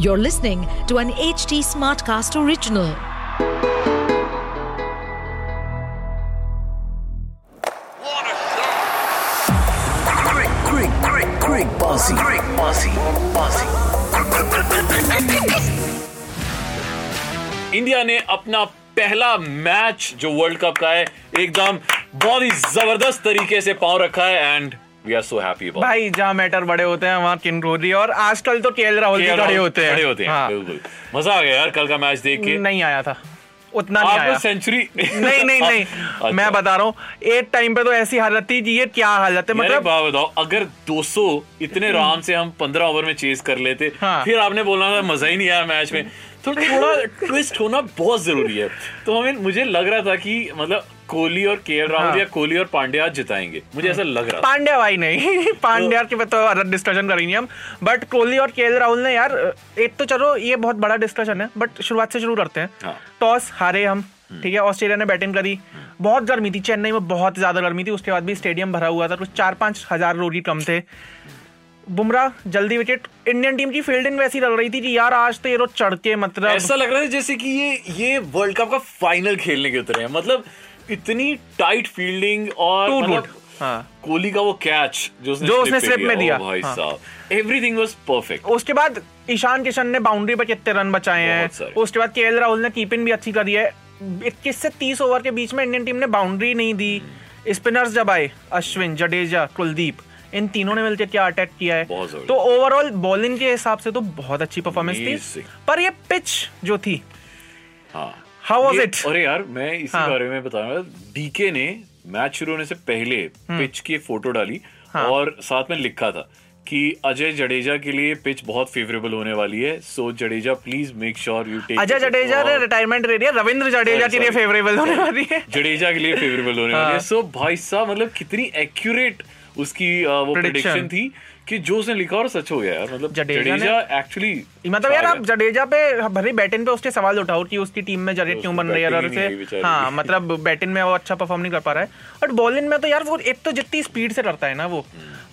You're listening to an HT Smartcast original. What a shot! Great, great, great, great bossy, great bossy, bossy. India ने अपना पहला match जो world cup का है एकदम बहुत ही ज़बरदस्त तरीके से पाँव रखा है and we are so happy भाई जहाँ मैटर बड़े होते हैं वहाँ किन रोदी और आजकल तो केएल राहुल भी खड़े होते हैं। खड़े होते हैं हाँ, बिल्कुल। मज़ा आ गया यार कल का मैच देख के। नहीं आया था। उतना नहीं आया। सेंचुरी नहीं नहीं नहीं। अच्छा। मैं बता रहा हूँ एक टाइम पे तो ऐसी हालत थी कि ये क्या हालत है मतलब बात बताओ अगर 200 इतने आराम से हम 15 ओवर में चेस कर लेते हाँ। फिर आपने बोला था मज़ा ही नहीं आया मैच में। तो थोड़ा ट्विस्ट होना बहुत ज़रूरी है। तो हमें मुझे लग रहा था कि मतलब कोहली और के एल राहुल हाँ। या कोहली और पांड्या आज जिताएँगे। मुझे ऐसा लग रहा। था पांड्या भाई नहीं? पांड्या के तो अलग डिस्कशन करेंगे हम। बट कोहली और केएल राहुल ने यार एक तो चलो ये बहुत बड़ा डिस्कशन है बट शुरुआत से शुरू करते हैं। हाँ। टॉस हारे हम ठीक है? ऑस्ट्रेलिया ने बैटिंग करी। बहुत गर्मी थी चेन्नई में बहुत ज़्यादा गर्मी थी। उसके बाद भी स्टेडियम भरा हुआ था कुछ चार पाँच हज़ार रोगी कम थे। बुमराह जल्दी विकेट इंडियन टीम की फील्डिंग वैसी लग रही थी कि यार आज तो ये रोज चढ़ के मतलब ऐसा लग रहा था जैसे कि ये ये वर्ल्ड कप का फाइनल खेलने के उतरे हैं। मतलब इतनी टाइट फील्डिंग और मतलब हाँ। कोहली का वो कैच जो उसने जो उसने slip पे slip में दिया, भाई हाँ। साहब एवरीथिंग वाज परफेक्ट उसके बाद ईशान किशन ने बाउंड्री पर कितने रन बचाए हैं। उसके बाद के राहुल ने कीपिंग भी अच्छी करी है। इक्कीस से तीस ओवर के बीच में इंडियन टीम ने बाउंड्री नहीं दी। स्पिनर्स जब आए अश्विन जडेजा कुलदीप इन तीनों ने मिलकर क्या अटैक किया है। तो ओवरऑल बॉलिंग के हिसाब से तो बहुत अच्छी परफॉर्मेंस थी। पर ये पिच जो थी हाँ। हाउ वाज इट अरे यार मैं इसी हाँ। बारे में बता रहा डीके ने मैच शुरू होने से पहले हम्म। पिच की फ़ोटो डाली हाँ। और साथ में लिखा था कि अजय जडेजा के लिए पिच बहुत फेवरेबल होने वाली है so Jadeja please make sure you take Ajay Jadeja ने रिटायरमेंट ले लिया रविंद्र जडेजा के लिए फेवरेबल होने वाली है जडेजा के लिए फेवरेबल होने वाली है हाँ। सो भाई साहब मतलब कितनी एक्यूरेट उसकी वो. प्रिडिक्शन थी कि जो उसने लिखा और सच हो गया यार मतलब जडेजा एक्चुअली मतलब यार आप जडेजा पे भले बैटिंग पे उसके सवाल उठाओ कि उसकी टीम में जडेजा क्यों बन रही है और ही उसे हाँ मतलब बैटिंग में वो अच्छा परफॉर्म नहीं कर पा रहा है। बट बॉलिंग में तो यार वो एक तो जितनी स्पीड से करता है ना वो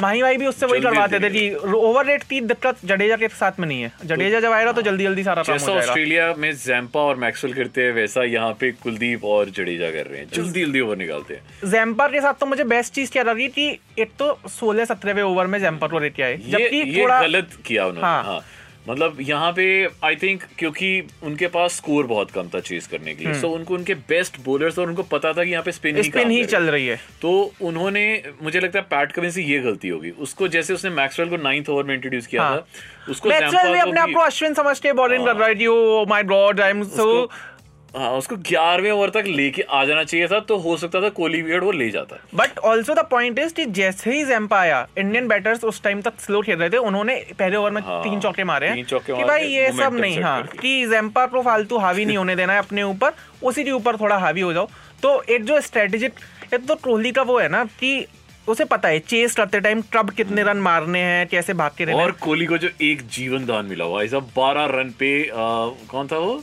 माही भाई भी उससे वही करवाते थे कि ओवर रेट की दिक्कत जडेजा के साथ में नहीं है। जडेजा जब आएगा तो जल्दी जल्दी सारा काम जैसा हो जाएगा। ऑस्ट्रेलिया में जैम्पा और मैक्सवेल करते हैं वैसा यहाँ पे कुलदीप और जडेजा कर रहे हैं। जल्दी जल्दी ओवर निकालते हैं। जैम्पर के साथ तो मुझे बेस्ट चीज़ क्या लगी कि एक तो सोलह सत्रहवें ओवर में जैम्पर को आए ये जबकि ये थोड़ा गलत किया उन्होंने हाँ। हाँ, मतलब यहाँ पे आई थिंक क्योंकि उनके पास स्कोर बहुत कम था चेस करने के लिए। सो so, उनको उनके बेस्ट बॉलर्स और उनको पता था कि यहाँ पे स्पिन ही स्पिन काम ही चल रही है। तो उन्होंने मुझे लगता है पैट कमिंस से ये गलती होगी। उसको जैसे उसने मैक्सवेल को नाइन्थ ओवर में इंट्रोड्यूस किया हाँ। था उसको मैक्सवेल भी अपने आप को अश्विन समझ के बॉलिंग कर रहा है ओ my god I am so हाँ उसको ग्यारहवें ओवर तक लेके आ जाना चाहिए था तो हो सकता था कोहली विकेट वो ले जाता but also the point is कि जैसे ही जैम्पा आया इंडियन बैटर्स उस टाइम तक स्लो खेल रहे थे उन्होंने पहले ओवर में हाँ, तीन चौके मारे हैं कि भाई ये सब नहीं हाँ कि जैम्पा को फालतू हावी नहीं होने देना है अपने ऊपर उसी के ऊपर थोड़ा हावी हो जाओ। तो एक जो स्ट्रेटेजिक एक तो कोहली का वो है ना कि उसे पता है चेस करते टाइम कब कितने रन मारने हैं कैसे भाग के रहना और कोहली को जो एक जीवन दान मिला हुआ ऐसा बारह रन पे आ, कौन था वो?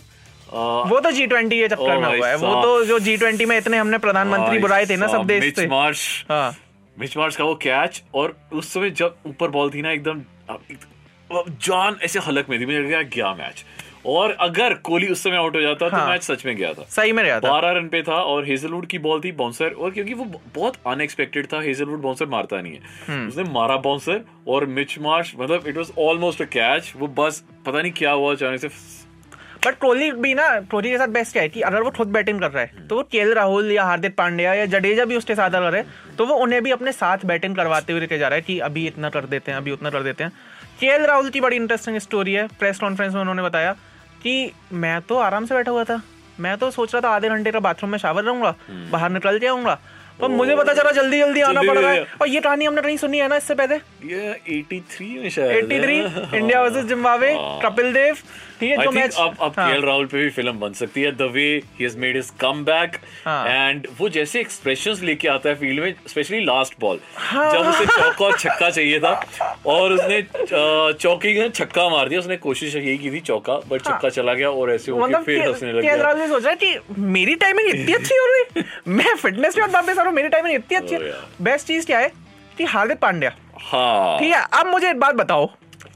वो तो जी ट्वेंटी के चक्कर में हुआ है। वो तो जो जी ट्वेंटी में इतने हमने प्रधानमंत्री बुलाए थे ना सब देश मिच से मार्श हाँ। मिच मार्श का वो कैच और उस समय जब ऊपर बॉल थी ना एकदम जान ऐसे हलक में थी मुझे लगा गया मैच और अगर कोहली उस समय आउट हो जाता हाँ, तो हाँ। मैच सच में गया था। सही में रहा था। बारह रन पे था और हेजलवुड की बॉल थी बाउंसर और क्योंकि वो बहुत अनएक्सपेक्टेड था हेजलवुड बाउंसर मारता नहीं है। हम्म। उसने मारा बाउंसर और मिच मार्श मतलब it was almost a catch वो बस पता नहीं क्या हुआ अचानक से बट कोहली भी ना कोहली के साथ बेस्ट क्या है कि अगर वो खुद बैटिंग कर रहा है तो वो केएल राहुल या हार्दिक पांड्या या जडेजा भी उसके साथ अगर है तो वो उन्हें भी अपने साथ बैटिंग करवाते हुए लेके जा रहा है कि अभी इतना कर देते हैं अभी उतना कर देते हैं। केएल राहुल की बड़ी इंटरेस्टिंग स्टोरी है। प्रेस कॉन्फ्रेंस में उन्होंने बताया कि मैं तो आराम से बैठा हुआ था। मैं तो सोच रहा था आधे घंटे का बाथरूम में शावर रहूँगा बाहर निकल जाऊँगा। पर मुझे पता चला जल्दी जल्दी आना पड़ रहा है। और ये कहानी हमने कहीं सुनी है ना इससे पहले? ये 83 में शायद। 83 India versus Zimbabwe Kapil Dev ठीक है जो मैच अब अब केएल राहुल पे भी फ़िल्म बन सकती है। The way he has made his comeback हाँ। एंड वो जैसे एक्सप्रेशंस लेके आता है फ़ील्ड में स्पेशली लास्ट बॉल हाँ। जब उसे चौका और छक्का चाहिए था और उसने चौकी का छक्का मार दिया। उसने कोशिश यही की थी चौका बट छक्का चला गया और ऐसे होके मतलब फिर हंसने लग गया। ने सोचा कि मेरी टाइमिंग इतनी अच्छी हो रही मैं फिटनेस में वापस आ रहा हूँ मेरी टाइमिंग इतनी अच्छी Oh, है बेस्ट चीज़ क्या है? कि हार्दिक पांड्या। हाँ। ठीक है अब मुझे एक बात बताओ।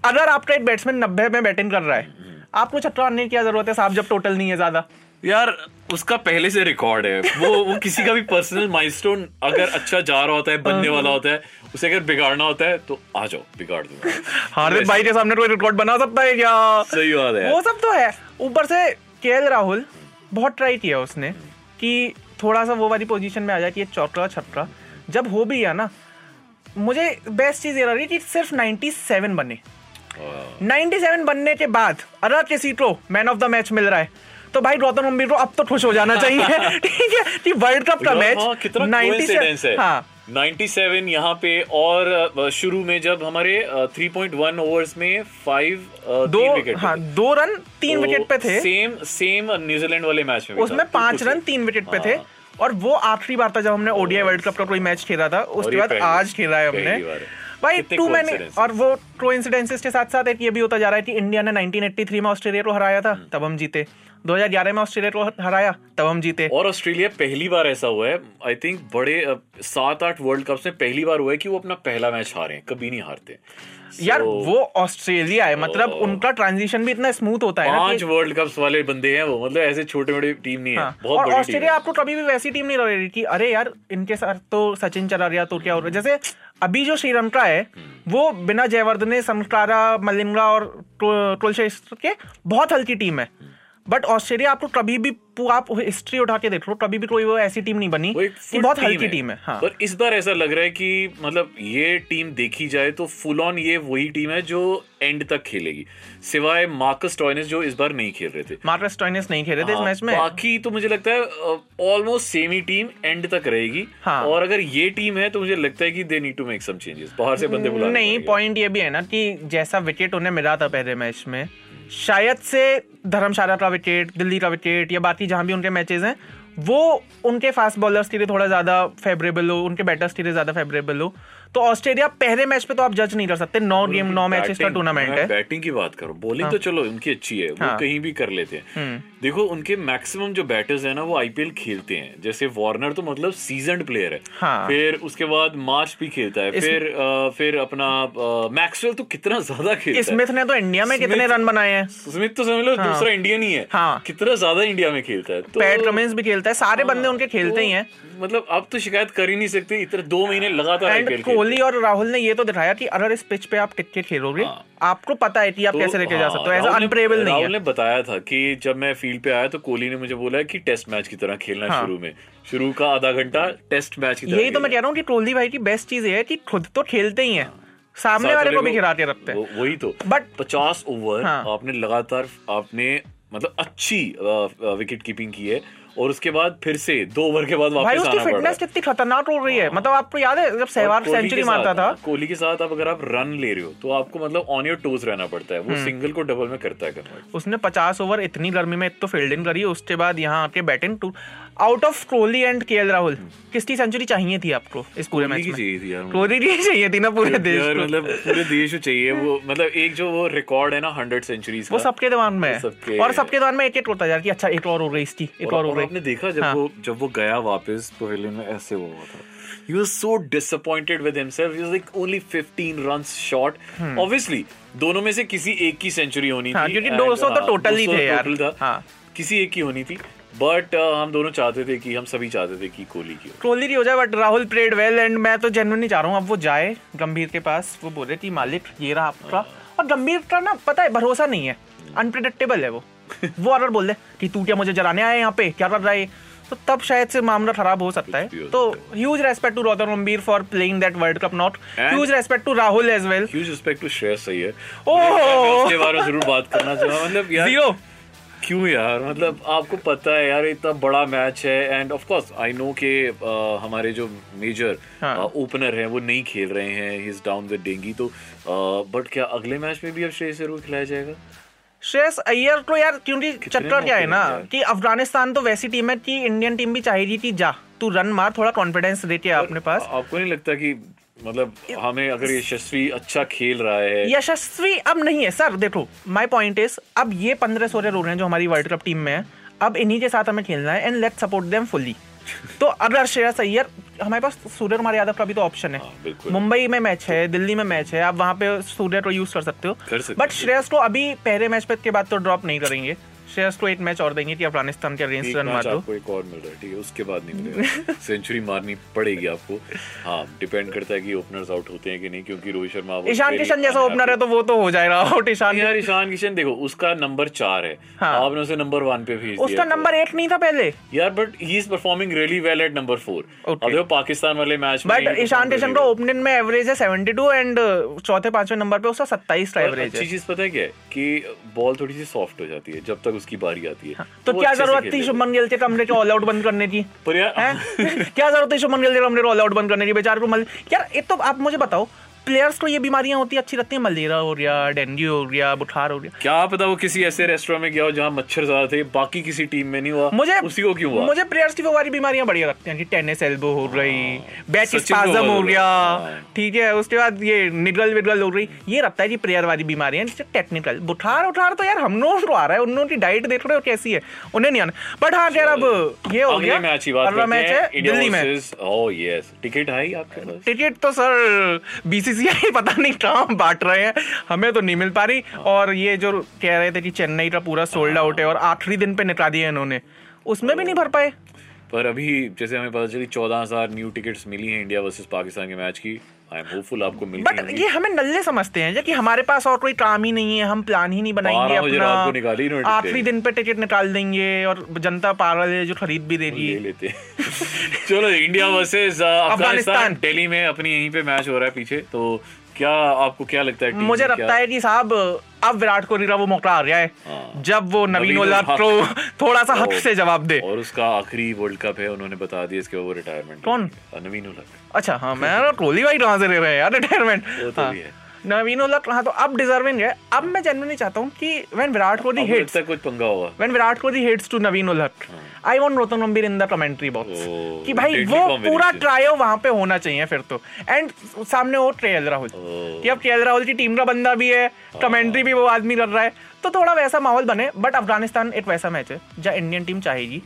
अगर आपका एक बैट्समैन नब्बे में बैटिंग कर रहा है आपको छक्का मारने की क्या ज़रूरत है साहब जब टोटल नहीं है ज़्यादा। यार उसका पहले से रिकॉर्ड है। वो वो किसी का भी पर्सनल माइलस्टोन अगर अच्छा जा रहा होता है बनने वाला होता है उसे अगर बिगाड़ना होता है तो आ जाओ बिगाड़ दूँगा। हार्दिक भाई के सामने कोई रिकॉर्ड बना सकता है क्या? सही बात है। वो सब तो है। ऊपर से के राहुल बहुत ट्राई किया उसने कि थोड़ा सा वो वाली पोजीशन में आ जाए कि ये चौका छक्का। जब हो भी गया ना मुझे बेस्ट चीज़ ये लगी कि सिर्फ़ 97 बने। 97 बनने के बाद अगर किसी को मैन ऑफ़ द मैच मिल रहा है। तो भाई गौतम गंभीर को अब तो खुश हो जाना चाहिए। ठीक है कि वर्ल्ड कप का मैच हाँ, कितना coincidence हाँ। 97 यहाँ पे और शुरू में जब हमारे 3.1 ओवर्स में फाइव दो विकेट हाँ दो रन तीन तो विकेट पे थे। सेम सेम न्यूजीलैंड वाले मैच में उसमें पाँच रन तीन विकेट पे थे। हाँ। और वो आखिरी बार था जब हमने ओडीआई वर्ल्ड कप का कोई मैच खेला था। उसके बाद आज खेला है हमने। है। भाई टू मैंने और वो कोइंसिडेंसेस के साथ साथ एक ये भी होता जा रहा है कि इंडिया ने 1983 में ऑस्ट्रेलिया को हराया था हम्म। तब हम जीते। 2011 में ऑस्ट्रेलिया को हराया तब हम जीते। और ऑस्ट्रेलिया पहली बार ऐसा हुआ है आई थिंक बड़े सात आठ वर्ल्ड कप्स में पहली बार हुआ है कि वो अपना पहला मैच हारे कभी नहीं हारते। यार So, वो ऑस्ट्रेलिया है मतलब उनका ट्रांजिशन भी इतना स्मूथ होता है पाँच वर्ल्ड कप्स वाले बंदे हैं वो मतलब ऐसे छोटे बड़े टीम नहीं है हाँ, बहुत और ऑस्ट्रेलिया आपको कभी भी वैसी टीम नहीं लगेगी कि अरे यार इनके साथ तो सचिन चला गया तो क्या हो रहा है? जैसे अभी जो श्रीलंका है वो बिना जयवर्धने समस्कारा मलिंगा और टोलशेस्टर के बहुत हल्की टीम है। बट ऑस्ट्रेलिया आपको कभी भी आप हिस्ट्री उठा के देख लो कभी भी कोई वो ऐसी टीम नहीं बनी कि बहुत team हल्की टीम है हाँ। पर इस बार ऐसा लग रहा है कि मतलब ये टीम देखी जाए तो फुल ऑन ये वही टीम है जो एंड तक खेलेगी। सिवाय मार्कस टॉयनेस जो इस बार नहीं खेल रहे थे। मार्कस टॉइनिस नहीं खेले थे इस हाँ, मैच में। बाकी तो मुझे लगता है ऑलमोस्ट सेम ही टीम एंड तक रहेगी। हाँ। और अगर ये टीम है तो मुझे लगता है कि they need to make some changes बाहर से बंदे बुला नहीं पॉइंट ये भी है ना कि जैसा विकेट उन्हें मिला था पहले मैच में शायद से धर्मशाला का विकेट दिल्ली का विकेट या बाकी जहाँ भी उनके मैचेज हैं वो उनके फास्ट बॉलर्स के लिए थोड़ा ज़्यादा फेवरेबल हो उनके बैटर्स के लिए ज़्यादा फेवरेबल हो। तो ऑस्ट्रेलिया पहले मैच पे तो आप जज नहीं कर सकते नौ गेम नौ मैचेस का टूर्नामेंट है। बैटिंग की बात करो बॉलिंग तो चलो उनकी अच्छी है हाँ। वो कहीं भी कर लेते हैं। देखो उनके मैक्सिमम जो बैटर्स है ना वो आईपीएल खेलते हैं। जैसे वार्नर तो मतलब सीज़न प्लेयर है। हाँ। फिर उसके बाद मार्च भी खेलता है। फिर अ, फिर अपना मैक्सवेल तो कितना ज़्यादा खेलता है। स्मिथ ने तो इंडिया में कितने रन बनाए हैं? स्मिथ तो समझ लो हाँ। दूसरा इंडियन ही है। हाँ। कितना ज़्यादा इंडिया में खेलता है। तो पैट कमिंस भी खेलता है। सारे बंदे उनके खेलते ही हैं। मतलब अब तो शिकायत कर ही नहीं सकते। इतने दो महीने लगातार आईपीएल कोहली और राहुल ने ये तो दिखाया कि अगर इस पिच पे आप क्रिकेट खेलोगे हाँ। आपको पता है कि आप तो, कैसे लेके जा हाँ, सकते हो ऐसा अनप्रेबल नहीं राहुल है ने बताया था कि जब मैं फ़ील्ड पे आया तो कोहली ने मुझे बोला कि टेस्ट मैच की तरह खेलना हाँ। शुरू में। शुरू का आधा घंटा टेस्ट मैच की तरह यही तो मैं कह रहा हूँ कि कोहली भाई की बेस्ट चीज़ ये है कि खुद तो खेलते ही है। सामने वाले को भी खिलाते रखते हैं। वही तो। बट पचास ओवर हाँ। आपने लगातार आपने मतलब अच्छी विकेट कीपिंग की है। और उसके बाद फिर से दो ओवर के बाद भाई वापस उसकी आना फिटनेस है कितनी खतरनाक हो रही है। मतलब आपको याद है जब सहवाग सेंचुरी मारता था? कोहली के साथ आप अगर आप रन ले रहे हो तो आपको मतलब ऑन योर टोज रहना पड़ता है। वो हम्म। सिंगल को डबल में करता है उसने पचास ओवर इतनी गर्मी में तो फील्डिंग करी उसके बाद यहाँ आके batting two out of Kohli and K Rahul किसकी सेंचुरी चाहिए थी आपको इस पूरे मैच में चाहिए थी यार कोहली की चाहिए थी ना पूरे देश यार को मतलब पूरे देश को चाहिए वो मतलब एक जो वो रिकॉर्ड है ना हंड्रेड सेंचुरीज वो सबके दिमाग में है और सबके दिमाग में एक एक होता है कि अच्छा एक और हो गई इसकी एक और हो गई आपने देखा जब हाँ। वो जब वो गया वापस पवेलियन में ऐसे हुआ हुआ था he was so disappointed with himself he was like only 15 runs short Hmm. obviously दोनों में से किसी एक की सेंचुरी होनी। हाँ, थी क्योंकि and, 200 तो हाँ, total ही 200 थे यार। total था हाँ। किसी एक की होनी थी बट uh, हम दोनों चाहते थे कि हम सभी चाहते थे कि कोहली की कोहली की हो जाए but Rahul played well and मैं तो जेनुअनली चाह रहा हूँ अब वो जाए गंभीर के पास वो बोले कि मालिक ये रहा आपका। और गंभीर का ना पता है भरोसा नहीं है। अनप्रिडिक्टेबल है वो। वो अगर बोल दे कि तू क्या मुझे जलाने आया यहाँ पे? क्या कर रहा है तो तब शायद से मामला खराब हो सकता है। तो huge respect to Gautam Gambhir for playing that world cup not huge respect to Rahul as well huge respect to Shreyas सही है ओह! मैं उसके बारे में ज़रूर बात करना चाहूँगा। मतलब यार ज़ीरो क्यों यार? मतलब आपको पता है यार इतना बड़ा मैच है and of course I know के हमारे जो मेजर हाँ। ओपनर हैं वो नहीं खेल रहे हैं he is down with dengue तो बट क्या अगले मैच में भी अब श्रेयस अय्यर को खिलाया जाएगा? श्रेयस अय्यर को यार क्योंकि चक्कर क्या है ना हैं कि अफ़गानिस्तान तो वैसी टीम है कि इंडियन टीम भी चाहिए कि जा तू रन मार थोड़ा कॉन्फिडेंस देके अपने पास। आपको नहीं लगता कि मतलब हमें अगर यशस्वी अच्छा खेल रहा है। यशस्वी अब नहीं है सर देखो माय पॉइंट इज़ अब ये पंद्रह सोलह लोग हैं जो हमारी वर्ल्ड कप टीम में है अब इन्हीं के साथ हमें खेलना है and let support them fully तो अगर श्रेयस अय्यर हमारे पास सूर्य कुमार यादव का भी तो ऑप्शन हाँ, है। मुंबई में मैच है दिल्ली में मैच है आप वहाँ पे सूर्य को यूज़ कर सकते हो। बट श्रेयस को अभी पहले मैच पे के बाद तो ड्रॉप नहीं करेंगे। श्रेयस को एक मैच और देंगे कि अफ़गानिस्तान के अगेंस्ट रन मार दो आपको एक और मिल रहा है ठीक है उसके बाद नहीं मिलेगा। सेंचुरी मारनी पड़ेगी आपको। हाँ डिपेंड करता है कि ओपनर्स आउट होते हैं कि नहीं क्योंकि रोहित शर्मा ईशान किशन जैसा ओपनर है तो वो तो हो जाएगा। आउट ईशान यार ईशान किशन देखो उसका नंबर चार है। हाँ। आपने उसे नंबर वन पे भेज उसका दिया तो- नंबर एक नहीं था पहले। यार but he is performing really well at number four. अब पाकिस्तान वाले मैच में बट ईशान किशन का ओपनिंग में एवरेज है 72 एंड चौथे पाँचवें नंबर पे उसका 27 का एवरेज है। चीज़ पता है क्या है? कि बॉल थोड़ी सी सॉफ्ट हो जाती है। जब तक उसकी बारी आती है। तो वो क्या ज़रूरत थी शुभमन गिल के कमरे को ऑल आउट बंद करने की? पर यार क्या ज़रूरत है शुभमन गिल के कमरे को ऑल आउट बंद करने की? बेचारे को मल यार एक तो आप मुझे बताओ प्लेयर्स को ये बीमारियाँ होती अच्छी लगती है। मलेरिया हो गया डेंगू हो गया बुखार हो गया। क्या पता वो किसी ऐसे रेस्टोरेंट में गया हो जहाँ मच्छर ज़्यादा थे बाकी किसी टीम में नहीं हुआ? मुझे उसी को क्यों हुआ? मुझे प्लेयर्स की वो वाली बीमारियाँ बढ़िया लगती हैं टेनिस एल्बो हो गई सचिन को स्पाजम हो गया। हाँ। ठीक है उसके बाद ये निगल विगल हो रही ये लगता है कि प्लेयर वाली बीमारियाँ जैसे टेक्निकल बुखार उठार तो यार हम लोगों को आ रहा है उन लोगों की डाइट देख रहे हो कैसी है उन्हें नहीं आना। बट हाँ यार अब ये हो गया। अगला मैच है दिल्ली में। टिकट है ही टिकट तो सर बीसीसीआई पता नहीं कहाँ बांट रहे हैं। हमें तो नहीं मिल पा रही। और ये जो कह रहे थे कि चेन्नई का पूरा सोल्ड आउट है और आखिरी दिन पे निकाल दिया इन्होंने, उसमें भी नहीं भर पाए? पर अभी जैसे हमें पता चली, चौदह हज़ार न्यू टिकट्स मिली हैं इंडिया वर्सेस पाकिस्तान के मैच की। आई एम होपफुल आपको मिल बट ये हमें नल्ले समझते हैं कि हमारे पास और कोई काम ही नहीं है हम प्लान ही नहीं बनाएँगे 12 बजे रात को निकाली अपना आखिरी दिन पे टिकट निकाल देंगे और जनता पागल है जो खरीद भी दे रही है। लेते चलो India versus Afghanistan. Daily Delhi में अपनी यहीं पे मैच हो रहा है पीछे तो क्या आपको क्या लगता है मुझे लगता है कि साहब अब विराट कोहली का वो मौका आ गया है हाँ। जब वो नवीन नवीन को थोड़ा सा हक से जवाब दे और उसका आखिरी वर्ल्ड कप है उन्होंने बता दिया इसके वो रिटायरमेंट कौन? नवीन उल अच्छा हाँ मैं कोहली भाई कहाँ से ले रहे हैं यार रिटायरमेंट वो तो भी है। नवीन उल्लाह हाँ तो अब डिजर्विंग है। अब मैं जेनुअनली चाहता हूँ कि व्हेन विराट कोहली हिट्स कुछ पंगा होगा। Kohli hits to Naveen ul Haq, I want Rotan Gambhir in the commentary box. Oh, कि भाई वो पूरा ट्रायो वहाँ पे होना चाहिए फिर तो। एंड सामने वो ट्रेल राहुल. कि अब के राहुल की टीम का बंदा भी है कमेंट्री भी वो आदमी कर रहा है। तो थोड़ा वैसा माहौल बने बट अफ़गानिस्तान एक वैसा मैच है जहाँ इंडियन टीम चाहेगी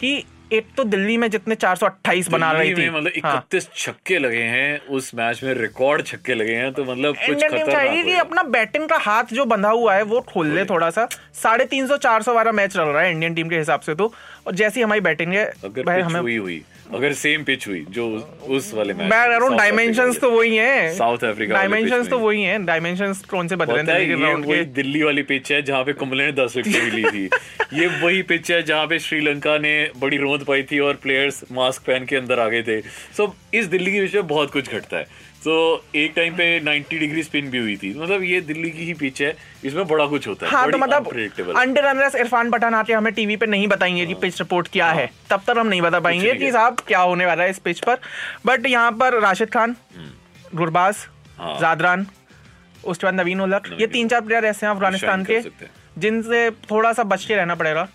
कि एक तो दिल्ली में जितने 428 बना रही थी। मतलब इकतीस हाँ। इकतीस छक्के लगे हैं उस मैच में रिकॉर्ड छक्के लगे हैं तो मतलब कुछ इंडियन टीम खतरनाक चाहिए कि अपना बैटिंग का हाथ जो बंधा हुआ है वो खोल ले थोड़ा सा। साढ़े तीन सौ चार सौ वाला मैच चल रहा है इंडियन टीम के हिसाब से तो। और जैसी हमारी बैटिंग है अगर भाई हमें हुई हुई। अगर सेम पिच हुई जो उस, वाले मैच मैं डायमेंशंस तो वही हैं। साउथ अफ्रीका डायमेंशंस तो वही हैं। डायमेंशंस कौन से बदल रहे हैं दिल्ली वाली पिच है जहाँ पे कुंबले ने दस विकेट ली थी। ये वही पिच है जहाँ पे श्रीलंका ने बड़ी रोंद पाई थी और प्लेयर्स मास्क पहन के अंदर आ गए थे। सो इस दिल्ली के पिच में बहुत कुछ घटता है। तो एक टाइम पे 90 डिग्री स्पिन भी हुई थी। मतलब ये दिल्ली की ही पिच है इसमें बड़ा कुछ होता है। हाँ तो मतलब अंडर अनलेस इरफान पठान आके हमें टीवी पे नहीं बताएँगे कि पिच रिपोर्ट क्या है। तब तक हम नहीं बता पाएँगे हाँ। कि साहब क्या होने वाला है इस पिच पर। बट यहाँ पर राशिद खान गुरबाज हाँ। जादरान उसके बाद नवीन उलक ये तीन चार प्लेयर ऐसे हैं अफ़गानिस्तान के जिनसे थोड़ा सा बच के रहना पड़ेगा।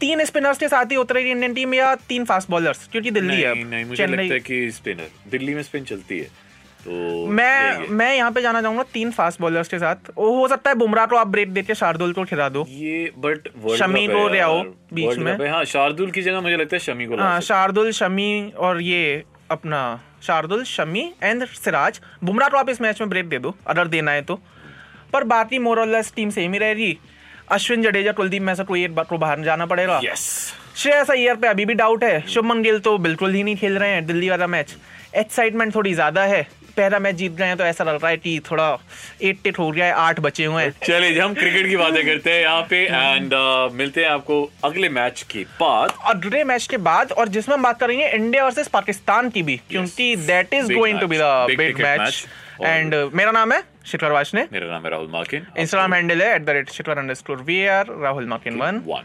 तीन स्पिनर्स के साथ ही उतरेगी इंडियन टीम या तीन फास्ट बॉलर्स क्योंकि दिल्ली है नहीं नहीं मुझे लगता है कि स्पिनर दिल्ली में स्पिन चलती है। तो मैं मैं यहाँ पे जाना चाहूँगा तीन फास्ट बॉलर्स के साथ। वो हो सकता है बुमराह को आप ब्रेक देके शार्दुल को खिला दो। ये बट शमी को ले आओ बीच में। हाँ। शार्दुल की जगह मुझे लगता है शमी को हाँ शार्दुल शमी और ये अपना शार्दुल शमी एंड सिराज। बुमराह को आप इस मैच में ब्रेक दे दो अगर देना है तो। पर बाकी मोरलेस टीम सेम ही रहेगी। अश्विन जडेजा कुलदीप में से कोई एक बात को बाहर जाना पड़ेगा। यस श्रेयस अय्यर पे अभी भी डाउट है। शुभमन गिल तो बिल्कुल ही नहीं खेल रहे हैं दिल्ली वाला मैच एक्साइटमेंट थोड़ी ज़्यादा है। पहला मैच जीत गए हैं तो ऐसा लग रहा है कि थोड़ा एट टिट हो गया है आठ बचे हुए हैं। चलिए हम क्रिकेट की बातें करते हैं यहाँ पे एंड मिलते हैं आपको अगले मैच के बाद। अगले मैच के बाद और जिसमें हम बात करेंगे इंडिया वर्सेस पाकिस्तान की भी क्योंकि that is going to be the big match and मेरा नाम है शिखर वाशने मेरा नाम है राहुल मार्किन। इंस्टाग्राम हैंडल है at the rate Shikhar underscore we are Rahul Makin one. One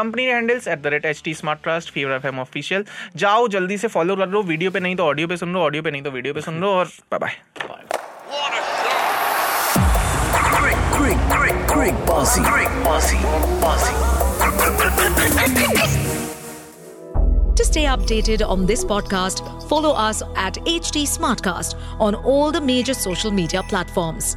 company handles at the rate H T smart trust fever F M official जाओ जल्दी से फॉलो कर लो वीडियो पे नहीं तो ऑडियो पे सुन लो ऑडियो पे नहीं तो वीडियो पे सुन लो और bye bye great bossy, great bossy, bossy. To stay updated on this podcast, follow us at HT Smartcast on all the major social media platforms.